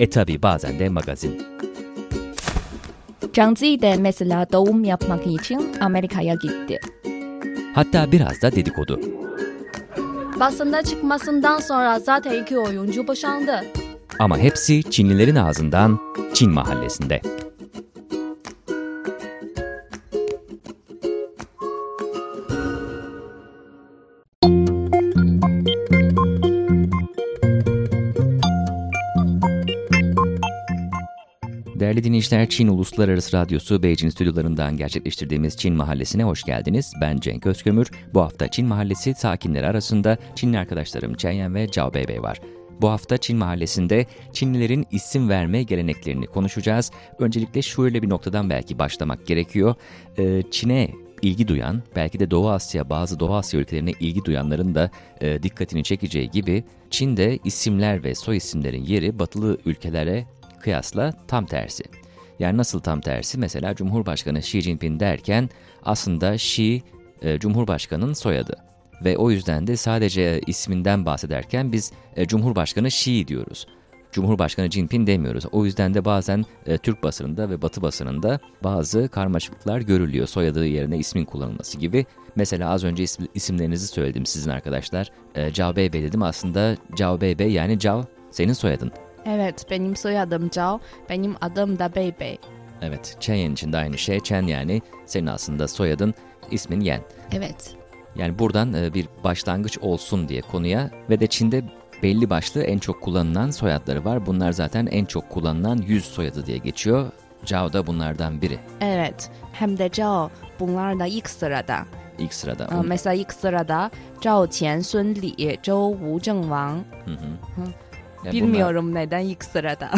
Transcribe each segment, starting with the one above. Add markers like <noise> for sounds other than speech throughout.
E tabi bazen de magazin. Zhang Zi de mesela doğum yapmak için Amerika'ya gitti. Hatta biraz da dedikodu. Basında çıkmasından sonra zaten iki oyuncu boşandı. Ama hepsi Çinlilerin ağzından Çin mahallesinde. Değerli dinleyiciler, Çin Uluslararası Radyosu Beijing stüdyolarından gerçekleştirdiğimiz Çin Mahallesi'ne hoş geldiniz. Ben Cenk Özkömür. Bu hafta Çin Mahallesi sakinleri arasında Çinli arkadaşlarım Chen ve Zhao Beibei var. Bu hafta Çin Mahallesi'nde Çinlilerin isim verme geleneklerini konuşacağız. Öncelikle şöyle bir noktadan belki başlamak gerekiyor. Ee, Çin'e ilgi duyan, belki de Doğu Asya, bazı Doğu Asya ülkelerine ilgi duyanların da e, dikkatini çekeceği gibi Çin'de isimler ve soy isimlerin yeri batılı ülkelere kıyasla tam tersi. Yani nasıl tam tersi? Mesela Cumhurbaşkanı Xi Jinping derken aslında Xi e, Cumhurbaşkanı'nın soyadı. Ve o yüzden de sadece isminden bahsederken biz e, Cumhurbaşkanı Xi diyoruz. Cumhurbaşkanı Jinping demiyoruz. O yüzden de bazen e, Türk basınında ve Batı basınında bazı karmaşıklıklar görülüyor. Soyadı yerine ismin kullanılması gibi. Mesela az önce isim- isimlerinizi söyledim sizin arkadaşlar. E, Cao Beibei dedim aslında Cao Beibei yani Cao senin soyadın. Evet, benim soyadım Zhao, benim adım da Beybey. Evet, Chen için de aynı şey. Chen yani senin aslında soyadın, ismin Yen. Evet. Yani buradan e, bir başlangıç olsun diye konuya ve de Çin'de belli başlı en çok kullanılan soyadları var. Bunlar zaten en çok kullanılan yüz soyadı diye geçiyor. Zhao da bunlardan biri. Evet, hem de Zhao bunlar da ilk sırada. İlk sırada. Ee, mesela ilk sırada Zhao Qian, Sun Li, Zhou Wu Zhengwang. Hı hı. Yani Bilmiyorum neden ilk sırada.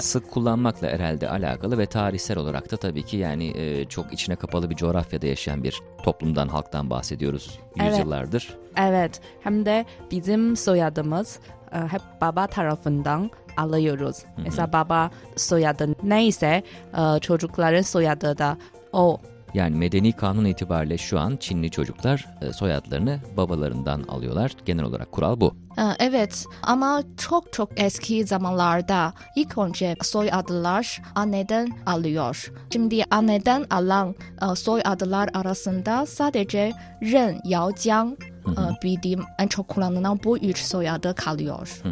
Sık kullanmakla herhalde alakalı ve tarihsel olarak da tabii ki yani e, çok içine kapalı bir coğrafyada yaşayan bir toplumdan, halktan bahsediyoruz Evet. yüzyıllardır. evet, hem de bizim soyadımız e, hep baba tarafından alıyoruz. Mesela baba soyadı neyse e, çocukların soyadı da o. Yani medeni kanun itibariyle şu an Çinli çocuklar e, soyadlarını babalarından alıyorlar. Genel olarak kural bu. Ee, Evet ama çok çok eski zamanlarda ilk önce soy adlar anneden alıyor. Şimdi anneden alan e, soy adlar arasında sadece Ren, Yao, Jiang e, bildiğim en çok kullanılan bu üç soyadı kalıyor.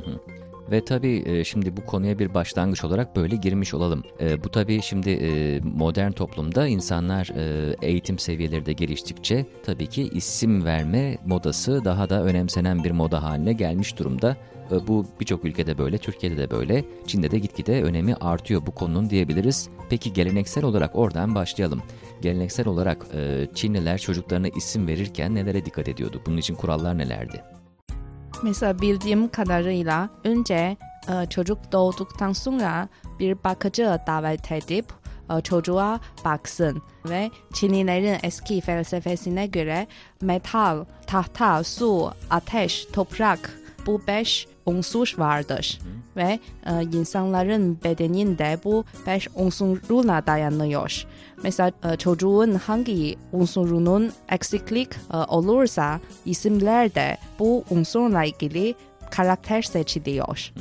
Ve tabii şimdi bu konuya bir başlangıç olarak böyle girmiş olalım. Bu tabii şimdi modern toplumda insanlar eğitim seviyeleri de geliştikçe tabii ki isim verme modası daha da önemsenen bir moda haline gelmiş durumda. Bu birçok ülkede böyle, Türkiye'de de böyle, Çin'de de gitgide önemi artıyor bu konunun diyebiliriz. Peki geleneksel olarak oradan başlayalım. Geleneksel olarak Çinliler çocuklarına isim verirken nelere dikkat ediyordu? Bunun için kurallar nelerdi? Mesela bildiğim kadarıyla önce e, çocuk doğduktan sonra bir bakıcı davet edip e, çocuğa baksın ve Çinlilerin eski felsefesine göre metal, tahta, su, ateş, toprak bu beş unsur vardır ve e, insanların bedeninde bu beş unsuruna dayanıyor. Mesela e, çocuğun hangi unsurunun eksiklik e, olursa isimlerde bu unsurla ilgili karakter seçiliyor.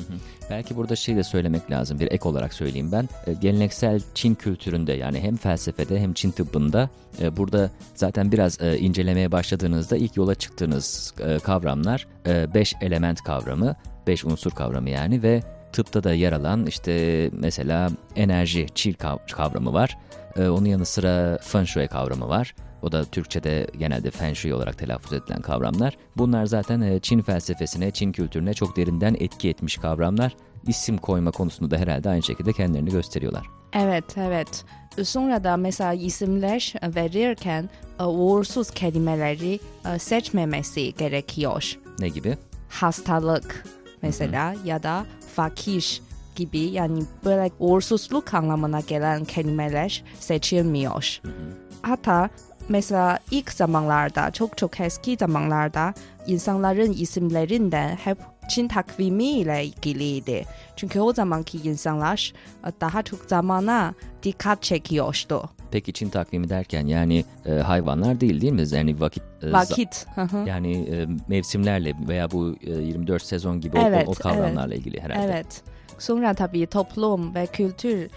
Belki burada şey de söylemek lazım bir ek olarak söyleyeyim ben. E, geleneksel Çin kültüründe yani hem felsefede hem Çin tıbbında e, burada zaten biraz e, incelemeye başladığınızda ilk yola çıktığınız kavramlar 5 element kavramı, 5 unsur kavramı yani ve tıpta da yer alan işte mesela enerji, çil kav- kavramı var. Onun yanı sıra feng shui kavramı var. O da Türkçe'de genelde feng shui olarak telaffuz edilen kavramlar. Bunlar zaten e, Çin felsefesine, Çin kültürüne çok derinden etki etmiş kavramlar. İsim koyma konusunda da herhalde aynı şekilde kendilerini gösteriyorlar. Evet, evet. Sonra da mesela isimler verirken e, uğursuz kelimeleri e, seçmemesi gerekiyor. Ne gibi? Hastalık mesela ya da fakir gibi yani böyle uğursuzluk anlamına gelen kelimeler seçilmiyor. Hatta mesela ilk zamanlarda çok çok eski zamanlarda insanların isimlerinde hep Çin takvimi ile ilgiliydi. Çünkü o zamanki insanlar daha çok zamana dikkat çekiyordu. Peki Çin takvimi derken yani e, hayvanlar değil değil mi? Yani vakit e, Vakit. yani e, mevsimlerle veya bu e, 24 sezon gibi o- o, Evet, o kavramlarla ilgili herhalde. Evet. Sonra tabii toplum ve kültür e,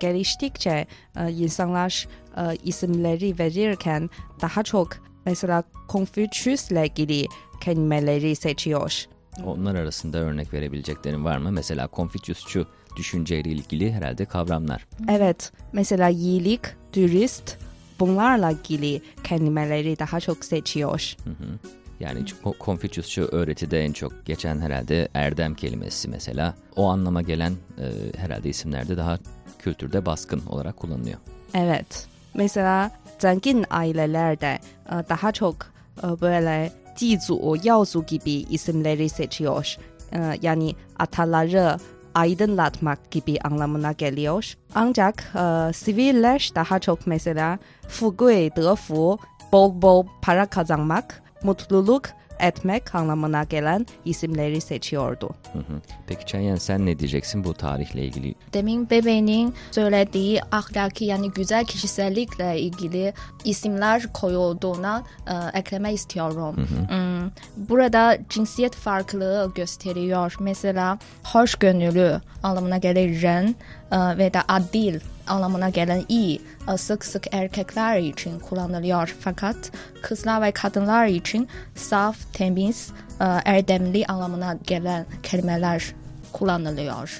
geliştikçe e, insanlar e, isimleri verirken daha çok mesela Confucius'le ilgili kelimeleri seçiyor. Onlar arasında örnek verebileceklerin var mı? Mesela Konfüçyüsçü düşünceyle ilgili herhalde kavramlar. Evet, mesela iyilik, dürüst bunlarla ilgili kelimeleri daha çok seçiyor. Hı hı. Yani Konfüçyüsçü öğretide en çok geçen herhalde erdem kelimesi mesela. O anlama gelen e, herhalde isimlerde daha kültürde baskın olarak kullanılıyor. Evet. Mesela zengin ailelerde e, daha çok e, böyle Jizu, Yaozu gibi isimleri seçiyor. E, Yani ataları aydınlatmak gibi anlamına geliyor. Ancak e, siviller daha çok mesela Fugui, Defu, bol bol para kazanmak, mutluluk etmek anlamına gelen isimleri seçiyordu. Hı hı. Peki Çayen sen ne diyeceksin bu tarihle ilgili? Demin bebeğin söylediği ahlaki yani güzel kişisellikle ilgili isimler koyulduğuna e, eklemek istiyorum. Hmm, burada cinsiyet farklılığı gösteriyor. Mesela hoşgörülü anlamına gelen ren ve de adil anlamına gelen iyi e, sık sık erkekler için kullanılıyor. Fakat kızlar ve kadınlar için saf, temiz, e, erdemli anlamına gelen kelimeler kullanılıyor.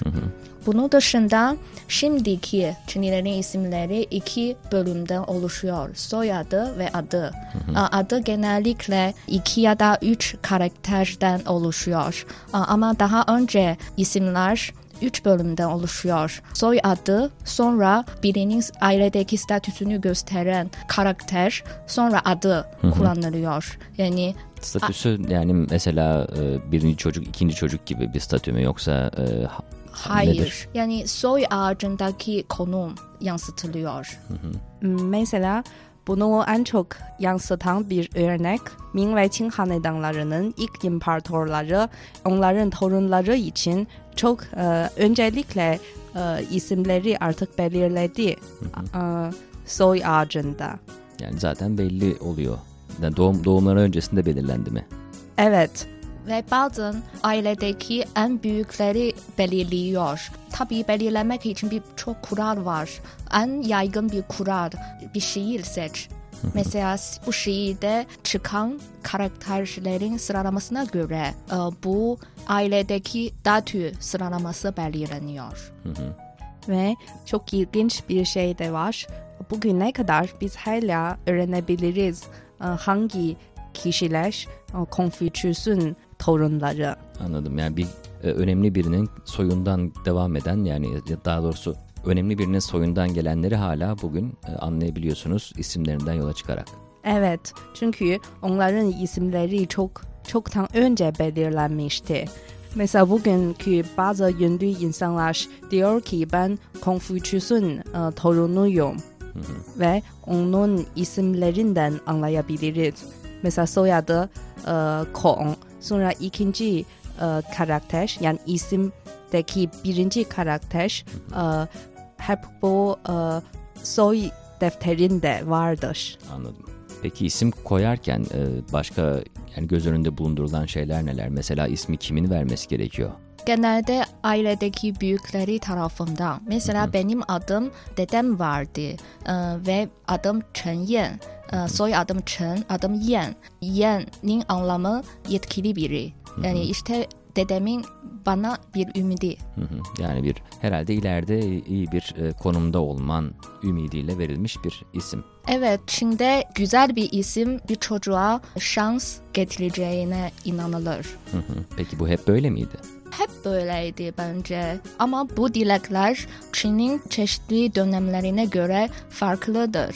Bunun dışında şimdiki Çinlilerin isimleri iki bölümden oluşuyor. Soyadı ve adı. Aa, Adı genellikle iki ya da üç karakterden oluşuyor. Ama daha önce isimler üç bölümden oluşuyor. Soyadı, sonra birinin ailedeki statüsünü gösteren karakter, sonra adı kullanılıyor. Yani Statüsü yani mesela e, birinci çocuk, ikinci çocuk gibi bir statü mü yoksa e, ha- hayır. nedir? Yani soy ağacındaki konum yansıtılıyor. Mesela bunu en çok yansıtan bir örnek Ming ve Qing hanedanlarının ilk imparatorları onların torunları için çok e, öncelikle e, isimleri artık belirledi e, soy ağacında. Yani zaten belli oluyor. Yani doğum doğumları öncesinde belirlendi mi? Evet, Ve bazen ailedeki en büyükleri belirliyor. Tabii belirlemek için bir çok kural var. En yaygın bir kural bir şiir seç. Mesela bu şiirde çıkan karakterlerin sıralamasına göre e, bu ailedeki statü sıralaması belirleniyor. ve çok ilginç bir şey de var. Bugüne kadar biz hala öğrenebiliriz e, hangi kişiler e, Confucius'un torunları. Anladım. Yani bir e, önemli birinin soyundan devam eden yani ya daha doğrusu önemli birinin soyundan gelenleri hala bugün e, anlayabiliyorsunuz isimlerinden yola çıkarak. Evet, çünkü onların isimleri çok çoktan önce belirlenmişti. Mesela bugünkü bazı ünlü insanlar diyor ki ben Confucius'un e, torunuyum ve onun isimlerinden anlayabiliriz. Mesela soyadı e, Kong, sonra ikinci e, karakter yani isimdeki birinci karakter e, hep bu e, soy defterinde vardır. Anladım. Peki isim koyarken e, başka yani göz önünde bulundurulan şeyler neler? Mesela ismi kimin vermesi gerekiyor? Genelde ailedeki büyükleri tarafından. Mesela benim adım dedem vardı Ee, ve adım Chen Yan. Ee, soy adım Chen, adım Yan. Yan'nin anlamı yetkili biri. Yani işte dedemin bana bir ümidi. Hı hı. Yani bir herhalde ileride iyi bir e, konumda olman ümidiyle verilmiş bir isim. Evet, Çin'de güzel bir isim bir çocuğa şans getireceğine inanılır. Hı hı. Peki bu hep böyle miydi? Hep böyleydi bence. Ama bu dilekler Çin'in çeşitli dönemlerine göre farklıdır.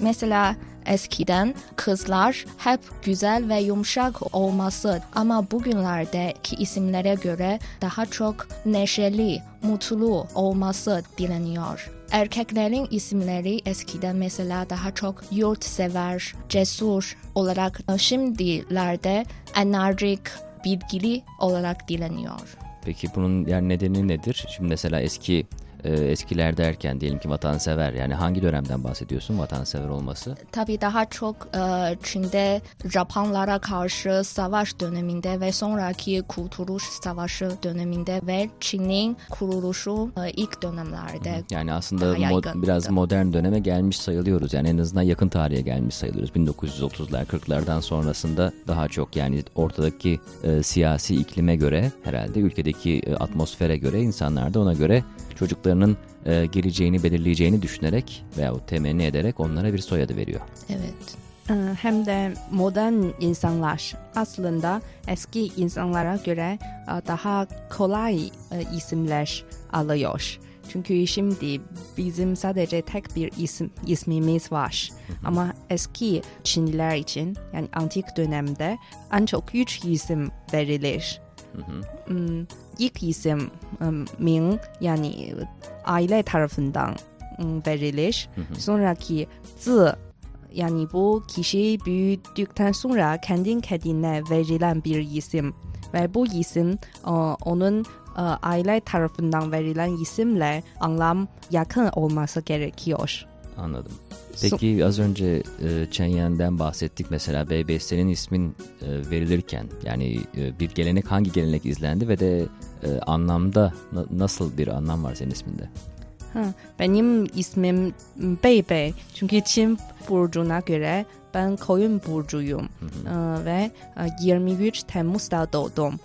Mesela eskiden kızlar hep güzel ve yumuşak olması ama bugünlerdeki isimlere göre daha çok neşeli, mutlu olması dileniyor. Erkeklerin isimleri eskiden mesela daha çok yurtsever, cesur olarak şimdilerde enerjik, bilgili olarak dileniyor. Peki bunun yani nedeni nedir? Şimdi mesela eski e, eskiler derken diyelim ki vatansever yani hangi dönemden bahsediyorsun vatansever olması? Tabii daha çok e, Çin'de Japonlara karşı savaş döneminde ve sonraki Kurtuluş Savaşı döneminde ve Çin'in kuruluşu e, ilk dönemlerde. Yani aslında Daha mo- yaygındı. biraz modern döneme gelmiş sayılıyoruz. Yani en azından yakın tarihe gelmiş sayılıyoruz. 1930'lar 40'lardan sonrasında daha çok yani ortadaki e, siyasi iklime göre herhalde ülkedeki e, atmosfere göre insanlar da ona göre çocuklarının e, geleceğini belirleyeceğini düşünerek veyahut temenni ederek onlara bir soyadı veriyor. Evet. Ee, Hem de modern insanlar aslında eski insanlara göre e, daha kolay e, isimler alıyor. Çünkü şimdi bizim sadece tek bir isim ismimiz var. Ama eski Çinliler için yani antik dönemde çok üç isim verilir. Hmm, İlk isim um, Ming yani aile tarafından verilir. Sonraki Zi yani bu kişi büyüdükten sonra kendi kendine verilen bir isim ve bu isim e, onun e, aile tarafından verilen isimle anlam yakın olması gerekiyor. Anladım. Peki az önce e, Chen Yan'den bahsettik mesela Beybey senin ismin e, verilirken yani e, bir gelenek hangi gelenek izlendi ve de e, anlamda na- nasıl bir anlam var senin isminde? Ha, benim ismim Beybey çünkü Çin burcuna göre ben koyun burcuyum E, ve e, 23 Temmuz'da doğdum.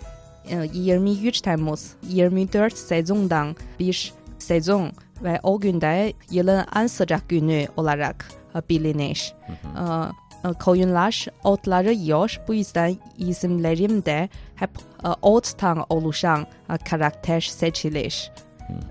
E, 23 Temmuz 24 sezondan bir sezon ve o günde yılın en sıcak günü olarak e, bilinir. E, e, Koyunlar otları yiyor. Bu yüzden isimlerimde hep e, ottan oluşan karakter seçilir.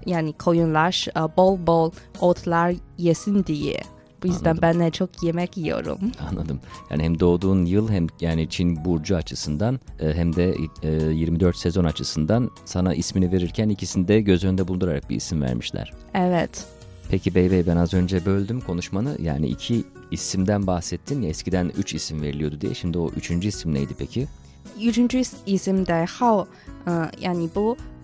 Yani koyunlar bol bol otlar yesin diye. Bu yüzden Anladım. ben de çok yemek yiyorum. <laughs> Anladım. Yani hem doğduğun yıl hem yani Çin burcu açısından e, hem de e, 24 sezon açısından sana ismini verirken ikisini de göz önünde bulundurarak bir isim vermişler. Evet. Peki Beybey ben az önce böldüm konuşmanı. Yani iki isimden bahsettin ya eskiden üç isim veriliyordu diye. Şimdi o üçüncü isim neydi peki? Üçüncü isimde hao e, yani bu e,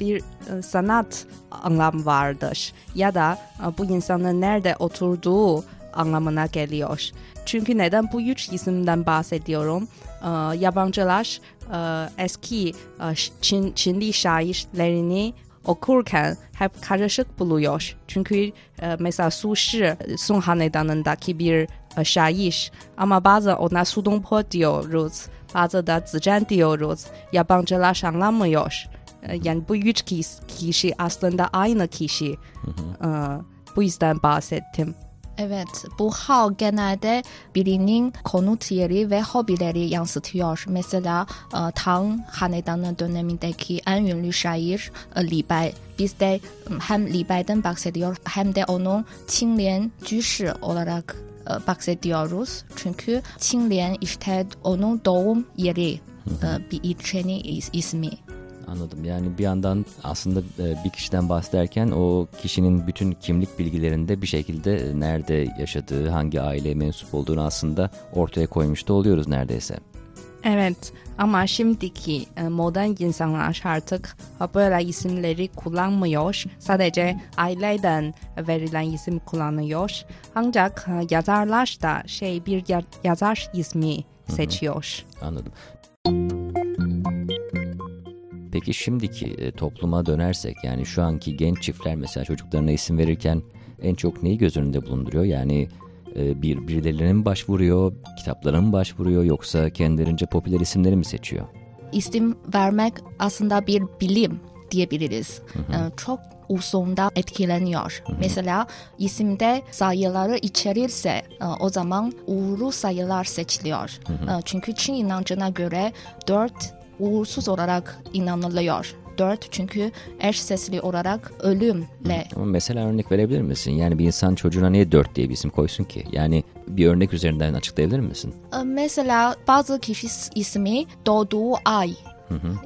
bir e, sanat anlam vardır. Ya da e, bu insanın nerede oturduğu anlamına geliyor. Çünkü neden bu üç isimden bahsediyorum? E, yabancılar e, eski e, Çin, Çinli şairlerini okurken hep karışık buluyor. Çünkü e, mesela Su Shi, Song Hanedanı'ndaki bir e, şair ama bazen ona Su Dongpo diyoruz, bazen de Zizhan diyoruz. Yabancılar anlamıyor. E, yani bu üç kişi, aslında aynı kişi. E, bu yüzden bahsettim. Evet, bu hal genelde birinin konut yeri ve hobileri yansıtıyor. Mesela e, Tang Hanedanı dönemindeki en ünlü şair e, Li Bai. Biz de m, hem Li Bai'den bahsediyor hem de onun Qinglian Cüshi olarak e, bahsediyoruz. Çünkü Qinglian işte onun doğum yeri, e, bir ilçenin is- ismi. Anladım. Yani bir yandan aslında e, bir kişiden bahsederken o kişinin bütün kimlik bilgilerinde bir şekilde e, nerede yaşadığı, hangi aileye mensup olduğunu aslında ortaya koymuş da oluyoruz neredeyse. Evet ama şimdiki e, modern insanlar artık böyle isimleri kullanmıyor. Sadece aileden verilen isim kullanıyor. Ancak yazarlar da şey bir ya- yazar ismi seçiyor. Anladım. Peki şimdiki e, topluma dönersek yani şu anki genç çiftler mesela çocuklarına isim verirken en çok neyi göz önünde bulunduruyor? Yani e, bir birilerine mi başvuruyor, kitaplara mı başvuruyor yoksa kendilerince popüler isimleri mi seçiyor? isim vermek aslında bir bilim diyebiliriz. Ee, Çok uzunda etkileniyor. Mesela isimde sayıları içerirse e, o zaman uğurlu sayılar seçiliyor. E, Çünkü Çin inancına göre dört uğursuz olarak inanılıyor. dört çünkü eş sesli olarak ölümle Ama mesela örnek verebilir misin? Yani bir insan çocuğuna niye 4 diye bir isim koysun ki? Yani bir örnek üzerinden açıklayabilir misin? Ee, Mesela bazı kişi ismi doğduğu ay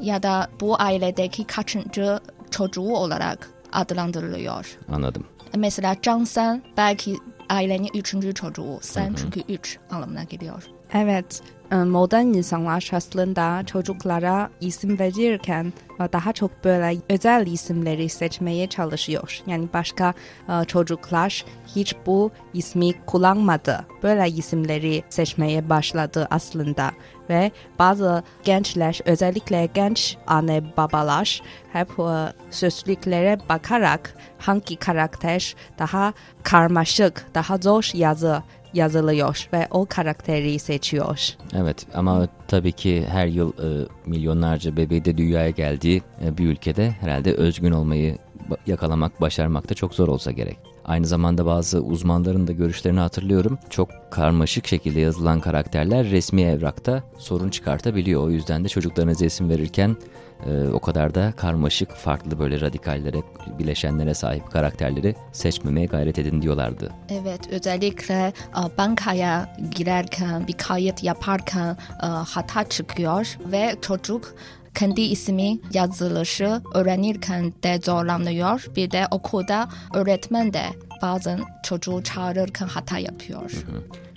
ya da bu ailedeki kaçıncı çocuğu olarak adlandırılıyor. Anladım. Mesela Can Sen belki ailenin üçüncü çocuğu. Sen çünkü üç anlamına geliyor. Evet, modern insanlar aslında çocuklara isim verirken e, daha çok böyle özel isimleri seçmeye çalışıyor. Yani başka e, çocuklar hiç bu ismi kullanmadı. Böyle isimleri seçmeye başladı aslında. Ve bazı gençler, özellikle genç anne babalar hep e, sözlüklere bakarak hangi karakter daha karmaşık, daha zor yazı yazılıyor ve o karakteri seçiyor. Evet ama tabii ki her yıl e, milyonlarca bebeği de dünyaya geldiği e, bir ülkede herhalde özgün olmayı yakalamak, başarmak da çok zor olsa gerek. Aynı zamanda bazı uzmanların da görüşlerini hatırlıyorum. Çok karmaşık şekilde yazılan karakterler resmi evrakta sorun çıkartabiliyor. O yüzden de çocuklarınıza isim verirken e, o kadar da karmaşık, farklı böyle radikallere, bileşenlere sahip karakterleri seçmemeye gayret edin diyorlardı. Evet, özellikle e, bankaya girerken, bir kayıt yaparken e, hata çıkıyor ve çocuk kendi ismi yazılışı öğrenirken de zorlanıyor. Bir de okulda öğretmen de bazen çocuğu çağırırken hata yapıyor.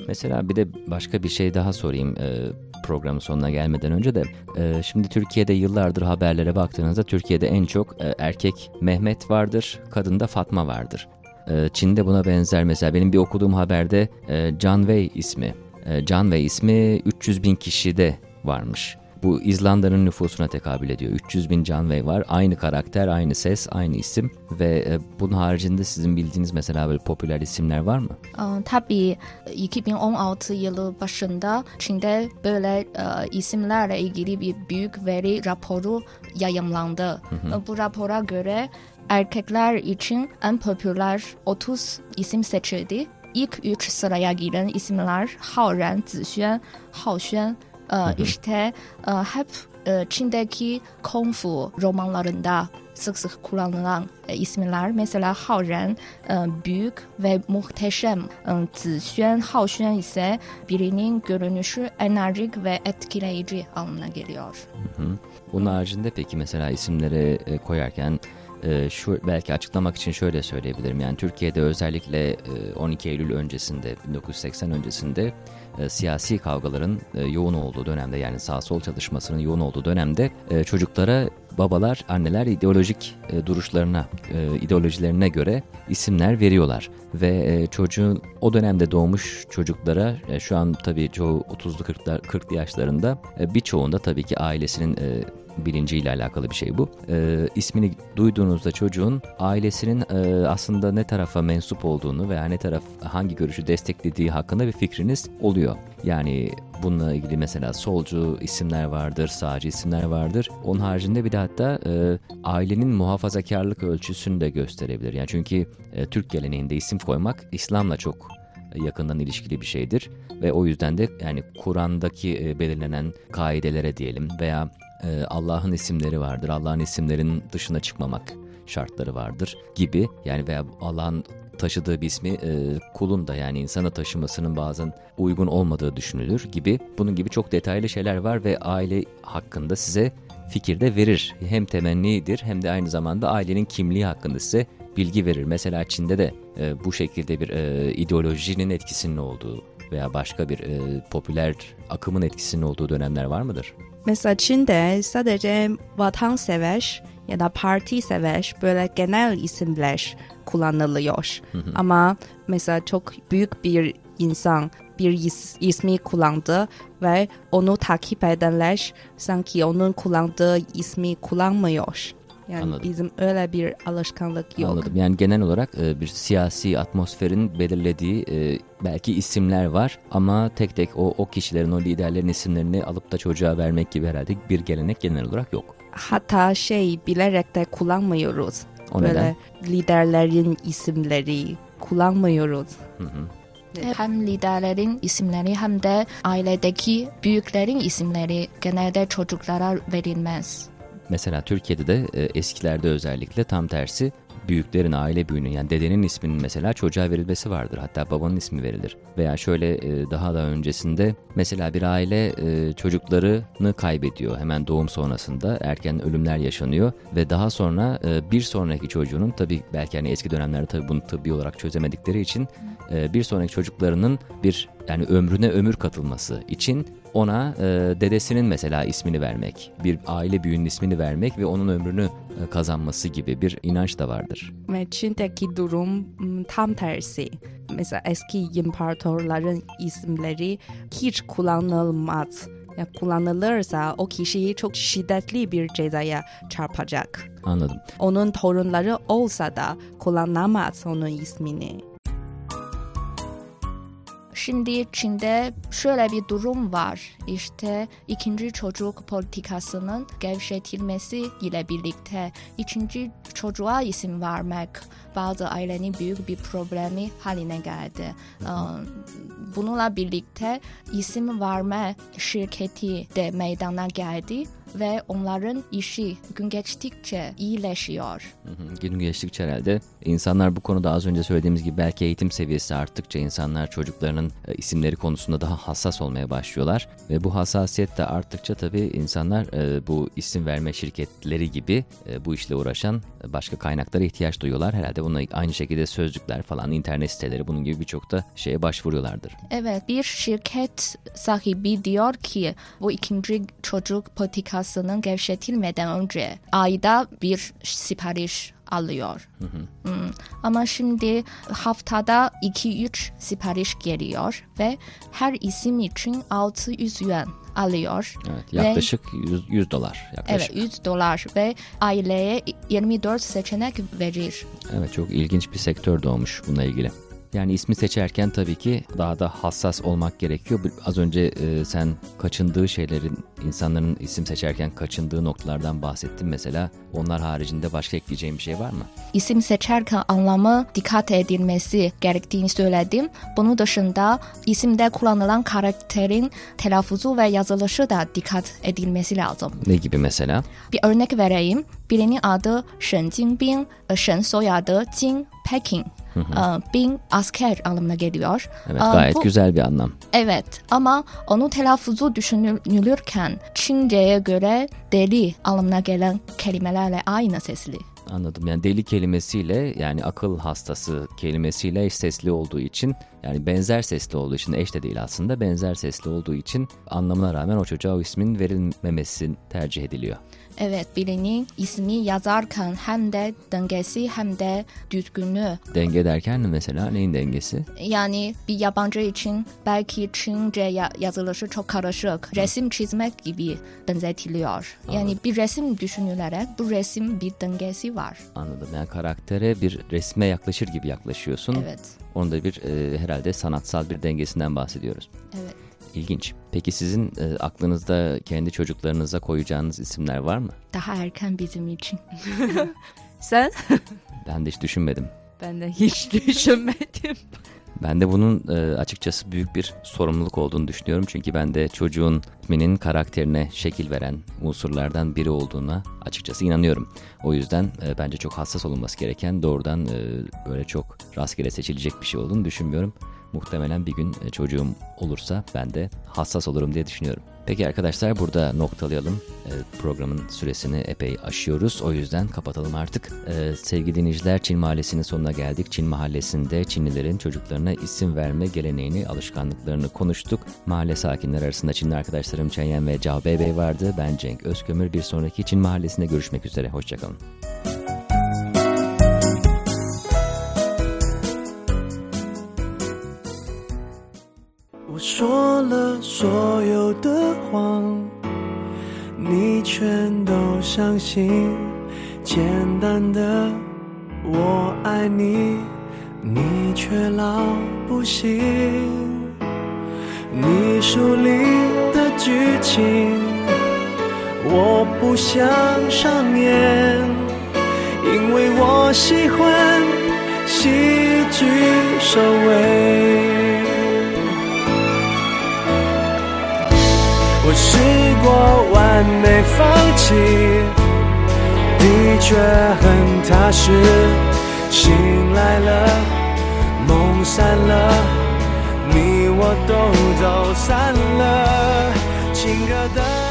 Mesela bir de başka bir şey daha sorayım e, programın sonuna gelmeden önce de. E, şimdi Türkiye'de yıllardır haberlere baktığınızda Türkiye'de en çok e, erkek Mehmet vardır, kadın da Fatma vardır. E, Çin'de buna benzer mesela benim bir okuduğum haberde e, Can Wei ismi. E, Can Wei ismi 300 bin kişide varmış. Bu İzlanda'nın nüfusuna tekabül ediyor. 300 bin Can Wei var. Aynı karakter, aynı ses, aynı isim. Ve e, bunun haricinde sizin bildiğiniz mesela böyle popüler isimler var mı? Ee, Tabii 2016 yılı başında Çin'de böyle e, isimlerle ilgili bir büyük veri raporu yayımlandı. E, Bu rapora göre erkekler için en popüler 30 isim seçildi. İlk üç sıraya giren isimler Haoran, Zixuan, Haoxuan. E, işte e, hep e, Çin'deki Kung Fu romanlarında sık sık kullanılan e, isimler. Mesela Haoran e, büyük ve muhteşem. E, Zixuan, Haoxuan ise birinin görünüşü enerjik ve etkileyici anlamına geliyor. Hı. Bunun haricinde peki mesela isimleri e, koyarken e, şu belki açıklamak için şöyle söyleyebilirim. Yani Türkiye'de özellikle e, 12 Eylül öncesinde 1980 öncesinde e, siyasi kavgaların e, yoğun olduğu dönemde yani sağ sol çalışmasının yoğun olduğu dönemde e, çocuklara babalar, anneler ideolojik duruşlarına, ideolojilerine göre isimler veriyorlar. Ve e, çocuğun o dönemde doğmuş çocuklara şu an tabii çoğu 30'lu 40'lı 40'lı yaşlarında e, birçoğunda tabii ki ailesinin bilinciyle alakalı bir şey bu. E, ismini duyduğunuzda çocuğun ailesinin e, aslında ne tarafa mensup olduğunu veya ne taraf hangi görüşü desteklediği hakkında bir fikriniz oluyor. Yani bununla ilgili mesela solcu isimler vardır, sağcı isimler vardır. Onun haricinde bir de hatta e, ailenin muhafazakarlık ölçüsünü de gösterebilir. Yani çünkü e, Türk geleneğinde isim koymak İslam'la çok yakından ilişkili bir şeydir ve o yüzden de yani Kur'an'daki e, belirlenen kaidelere diyelim veya e, Allah'ın isimleri vardır. Allah'ın isimlerinin dışına çıkmamak şartları vardır gibi yani veya Allah'ın taşıdığı bir ismi e, kulun da yani insana taşımasının bazen uygun olmadığı düşünülür gibi. Bunun gibi çok detaylı şeyler var ve aile hakkında size fikir de verir. Hem temennidir hem de aynı zamanda ailenin kimliği hakkında size bilgi verir. Mesela Çin'de de e, bu şekilde bir e, ideolojinin etkisinin olduğu veya başka bir e, popüler akımın etkisinin olduğu dönemler var mıdır? Mesela Çin'de sadece vatansever ya da parti sever böyle genel isimler kullanılıyor. Ama mesela çok büyük bir insan bir is- ismi kullandı ve onu takip edenler sanki onun kullandığı ismi kullanmıyor. Yani Anladım. bizim öyle bir alışkanlık yok. Anladım. Yani genel olarak e, bir siyasi atmosferin belirlediği e, belki isimler var ama tek tek o, o kişilerin, o liderlerin isimlerini alıp da çocuğa vermek gibi herhalde bir gelenek genel olarak yok. Hatta şey bilerek de kullanmıyoruz. O böyle neden? liderlerin isimleri kullanmıyoruz. Hı hı. Hem liderlerin isimleri hem de ailedeki büyüklerin isimleri genelde çocuklara verilmez. Mesela Türkiye'de de e, eskilerde özellikle tam tersi büyüklerin aile büyüğünün yani dedenin isminin mesela çocuğa verilmesi vardır. Hatta babanın ismi verilir. Veya şöyle e, daha da öncesinde mesela bir aile e, çocuklarını kaybediyor hemen doğum sonrasında erken ölümler yaşanıyor ve daha sonra e, bir sonraki çocuğunun tabii belki hani eski dönemlerde tabii bunu tıbbi olarak çözemedikleri için e, bir sonraki çocuklarının bir yani ömrüne ömür katılması için ona e, dedesinin mesela ismini vermek, bir aile büyüğünün ismini vermek ve onun ömrünü e, kazanması gibi bir inanç da vardır. Ve Çin'deki durum tam tersi. Mesela eski imparatorların isimleri hiç kullanılmaz. Ya kullanılırsa o kişiyi çok şiddetli bir cezaya çarpacak. Anladım. Onun torunları olsa da kullanamaz onun ismini. Şimdi Çin'de şöyle bir durum var. İşte ikinci çocuk politikasının gevşetilmesi ile birlikte ikinci çocuğa isim vermek bazı ailenin büyük bir problemi haline geldi. Ee, Bununla birlikte isim verme şirketi de meydana geldi ve onların işi gün geçtikçe iyileşiyor. Hı hı. Gün geçtikçe herhalde insanlar bu konuda az önce söylediğimiz gibi belki eğitim seviyesi arttıkça insanlar çocuklarının e, isimleri konusunda daha hassas olmaya başlıyorlar. Ve bu hassasiyet de arttıkça tabii insanlar e, bu isim verme şirketleri gibi e, bu işle uğraşan başka kaynaklara ihtiyaç duyuyorlar. Herhalde bununla aynı şekilde sözlükler falan, internet siteleri bunun gibi birçok da şeye başvuruyorlardır. Evet, bir şirket sahibi diyor ki bu ikinci çocuk politikasının gevşetilmeden önce ayda bir sipariş alıyor. Hmm. Ama şimdi haftada 2-3 sipariş geliyor ve her isim için 600 yuan alıyor. Evet, Ve- yaklaşık 100, 100 dolar yaklaşık. Evet 100 dolar ve aileye 24 seçenek verir. Evet çok ilginç bir sektör doğmuş bununla ilgili. Yani ismi seçerken tabii ki daha da hassas olmak gerekiyor. Az önce e, sen kaçındığı şeylerin, insanların isim seçerken kaçındığı noktalardan bahsettin mesela. Onlar haricinde başka ekleyeceğim bir şey var mı? İsim seçerken anlamı dikkat edilmesi gerektiğini söyledim. Bunun dışında isimde kullanılan karakterin telaffuzu ve yazılışı da dikkat edilmesi lazım. Ne gibi mesela? Bir örnek vereyim. Birinin adı Shen Jingbing, Shen soyadı Jin Peking. E, Bin asker anlamına geliyor. Evet gayet bu- güzel bir anlam. Evet ama onun telaffuzu düşünülürken Çince'ye göre deli anlamına gelen kelimelerle aynı sesli. Anladım. Yani deli kelimesiyle yani akıl hastası kelimesiyle eş sesli olduğu için yani benzer sesli olduğu için eş de değil aslında benzer sesli olduğu için anlamına rağmen o çocuğa o ismin verilmemesi tercih ediliyor. Evet birinin ismi yazarken hem de dengesi hem de düzgünlüğü. Denge derken mesela neyin dengesi? Yani bir yabancı için belki Çince ya- yazılışı çok karışık. Resim çizmek gibi benzetiliyor. Yani bir resim düşünülerek bu resim bir dengesi var. Anladım. Yani karaktere bir resme yaklaşır gibi yaklaşıyorsun. Evet. Onun da bir e, herhalde sanatsal bir dengesinden bahsediyoruz. Evet. İlginç. Peki sizin e, aklınızda kendi çocuklarınıza koyacağınız isimler var mı? Daha erken bizim için. <laughs> Sen? Ben de hiç düşünmedim. Ben de hiç <laughs> düşünmedim. Ben de bunun e, açıkçası büyük bir sorumluluk olduğunu düşünüyorum. Çünkü ben de çocuğun isminin karakterine şekil veren unsurlardan biri olduğuna açıkçası inanıyorum. O yüzden e, bence çok hassas olunması gereken doğrudan e, böyle çok rastgele seçilecek bir şey olduğunu düşünmüyorum. Muhtemelen bir gün e, çocuğum olursa ben de hassas olurum diye düşünüyorum. Peki arkadaşlar burada noktalayalım. E, programın süresini epey aşıyoruz. O yüzden kapatalım artık. E, sevgili dinleyiciler Çin Mahallesi'nin sonuna geldik. Çin Mahallesi'nde Çinlilerin çocuklarına isim verme geleneğini, alışkanlıklarını konuştuk. Mahalle sakinleri arasında Çinli arkadaşlarım Çenyen ve Cao Bey vardı. Ben Cenk Özkömür. Bir sonraki Çin Mahallesi'nde görüşmek üzere. Hoşçakalın. 我说了所有的谎，你全都相信。简单的我爱你，你却老不信。你书里的剧情，我不想上演，因为我喜欢喜剧收尾。试过完美放弃，的确很踏实。醒来了，梦散了，你我都走散了，情歌的。